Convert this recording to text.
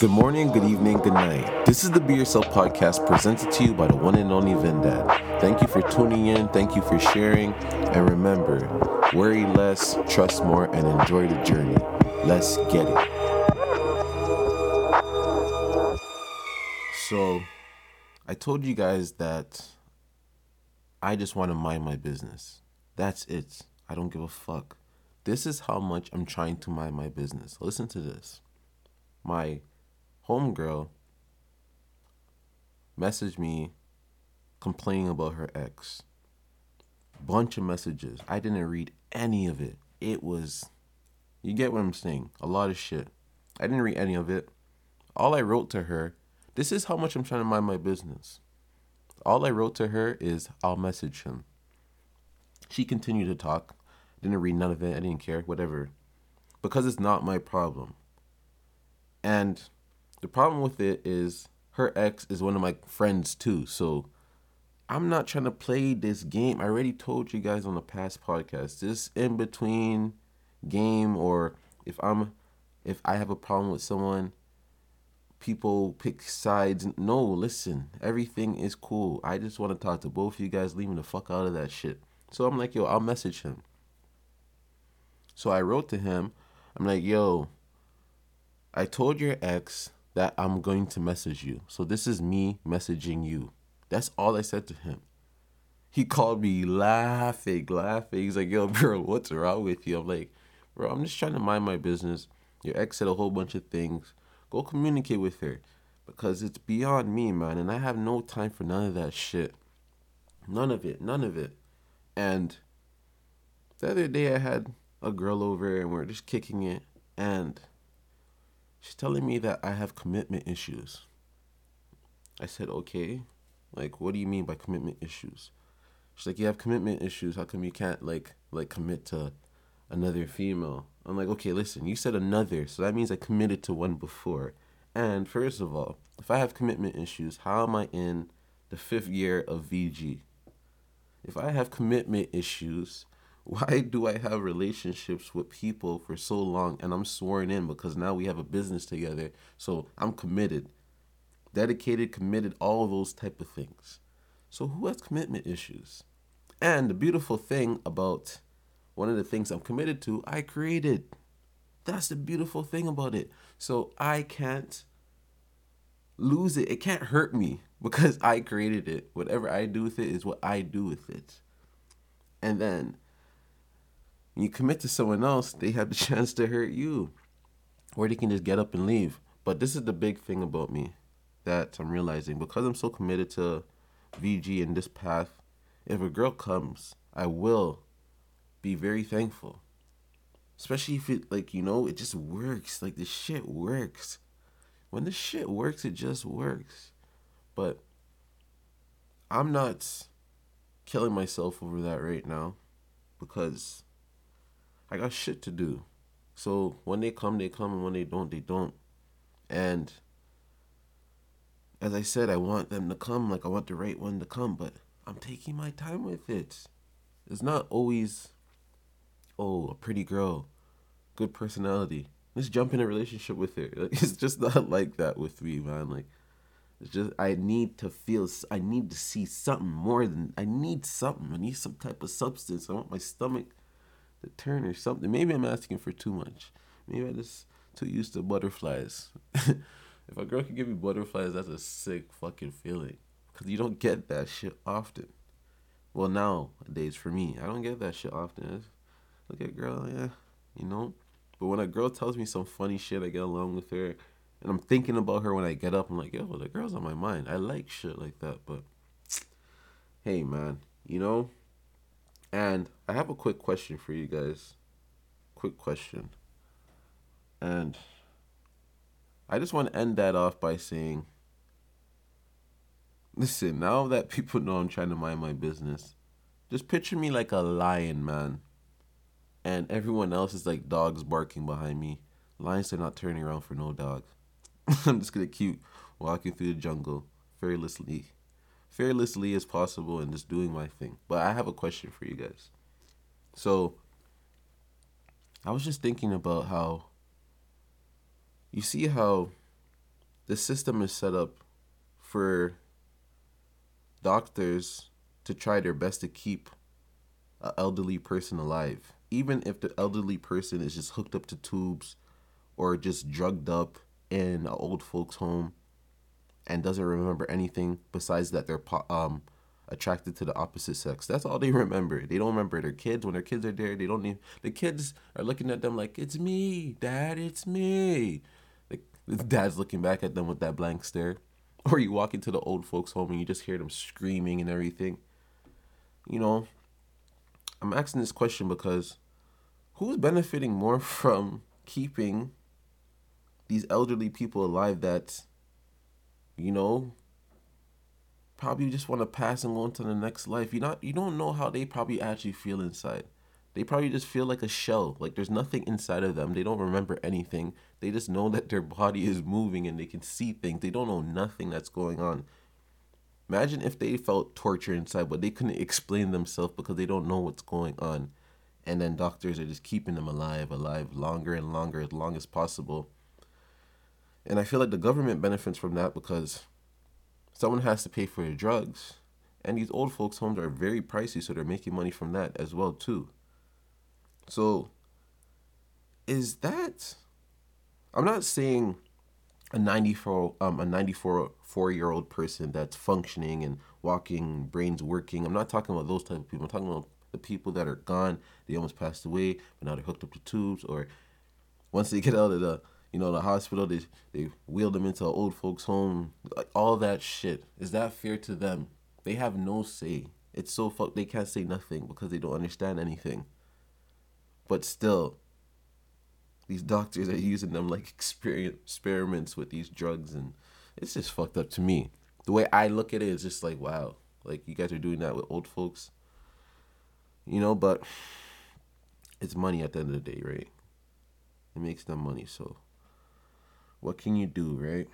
Good morning, good evening, good night. This is the Be Yourself podcast presented to you by the one and only Vin Dad. Thank you for tuning in, thank you for sharing, and remember worry less, trust more, and enjoy the journey. Let's get it. So, I told you guys that I just want to mind my business. That's it. I don't give a fuck. This is how much I'm trying to mind my business. Listen to this. My homegirl messaged me complaining about her ex. Bunch of messages. I didn't read any of it. It was, you get what I'm saying? A lot of shit. I didn't read any of it. All I wrote to her, this is how much I'm trying to mind my business. All I wrote to her is, I'll message him. She continued to talk. Didn't read none of it. I didn't care. Whatever. Because it's not my problem. And the problem with it is her ex is one of my friends too. So I'm not trying to play this game. I already told you guys on the past podcast. This in between game or if I'm if I have a problem with someone, people pick sides. No, listen, everything is cool. I just want to talk to both of you guys. Leave me the fuck out of that shit. So I'm like, yo, I'll message him. So I wrote to him. I'm like, yo, I told your ex that I'm going to message you. So this is me messaging you. That's all I said to him. He called me laughing, laughing. He's like, yo, bro, what's wrong with you? I'm like, bro, I'm just trying to mind my business. Your ex said a whole bunch of things. Go communicate with her. Because it's beyond me, man. And I have no time for none of that shit. None of it. None of it. And the other day I had a girl over and we are just kicking it. And telling me that I have commitment issues. I said, okay. Like, what do you mean by commitment issues? She's like, you have commitment issues. How come you can't like like commit to another female? I'm like, okay, listen, you said another, so that means I committed to one before. And first of all, if I have commitment issues, how am I in the fifth year of VG? If I have commitment issues, why do I have relationships with people for so long and I'm sworn in because now we have a business together. So I'm committed, dedicated, committed, all those type of things. So who has commitment issues? And the beautiful thing about one of the things I'm committed to, I created. That's the beautiful thing about it. So I can't lose it. It can't hurt me because I created it. Whatever I do with it is what I do with it. And then when you commit to someone else, they have the chance to hurt you. Or they can just get up and leave. But this is the big thing about me that I'm realizing. Because I'm so committed to VG and this path, if a girl comes, I will be very thankful. Especially if it, like, you know, it just works. Like, the shit works. When the shit works, it just works. But I'm not killing myself over that right now because I got shit to do. So when they come, they come, and when they don't, they don't. And as I said, I want them to come, like I want the right one to come, but I'm taking my time with it. It's not always, oh, a pretty girl, good personality. Let's jump in a relationship with her. Like, it's just not like that with me, man. Like, it's just I need to feel. I need to see something more than I need something. I need some type of substance. I want my stomach the turn or something. Maybe I'm asking for too much. Maybe I just too used to butterflies. if a girl can give me butterflies, that's a sick fucking feeling. Cause you don't get that shit often. Well, nowadays for me, I don't get that shit often. Look at girl, yeah, you know. But when a girl tells me some funny shit, I get along with her, and I'm thinking about her when I get up. I'm like, yo, the girl's on my mind. I like shit like that. But hey, man, you know and I have a quick question for you guys. Quick question. And I just want to end that off by saying listen, now that people know I'm trying to mind my business, just picture me like a lion, man. And everyone else is like dogs barking behind me. Lions are not turning around for no dog. I'm just gonna keep walking through the jungle fearlessly fearlessly as possible and just doing my thing. But I have a question for you guys. So I was just thinking about how you see how the system is set up for doctors to try their best to keep an elderly person alive. Even if the elderly person is just hooked up to tubes or just drugged up in an old folks home and doesn't remember anything besides that they're um attracted to the opposite sex. That's all they remember. They don't remember their kids when their kids are there. They don't need the kids are looking at them like it's me, dad, it's me. The, the dad's looking back at them with that blank stare. Or you walk into the old folks home and you just hear them screaming and everything. You know, I'm asking this question because who's benefiting more from keeping these elderly people alive that you know probably just want to pass and go into the next life. You not you don't know how they probably actually feel inside. They probably just feel like a shell. Like there's nothing inside of them. They don't remember anything. They just know that their body is moving and they can see things. They don't know nothing that's going on. Imagine if they felt torture inside, but they couldn't explain themselves because they don't know what's going on. And then doctors are just keeping them alive, alive longer and longer, as long as possible. And I feel like the government benefits from that because someone has to pay for your drugs. And these old folks' homes are very pricey, so they're making money from that as well too. So is that I'm not saying a 94 um a 94 4 year old person that's functioning and walking, brains working. I'm not talking about those type of people. I'm talking about the people that are gone, they almost passed away, but now they're hooked up to tubes or once they get out of the you know, the hospital, they they wheeled them into an old folks' home, like all that shit. Is that fair to them? They have no say. It's so fuck. They can't say nothing because they don't understand anything. But still, these doctors are using them like experiments with these drugs, and it's just fucked up to me. The way I look at it is just like, wow, like you guys are doing that with old folks, you know. But it's money at the end of the day, right? It makes them money, so what can you do, right?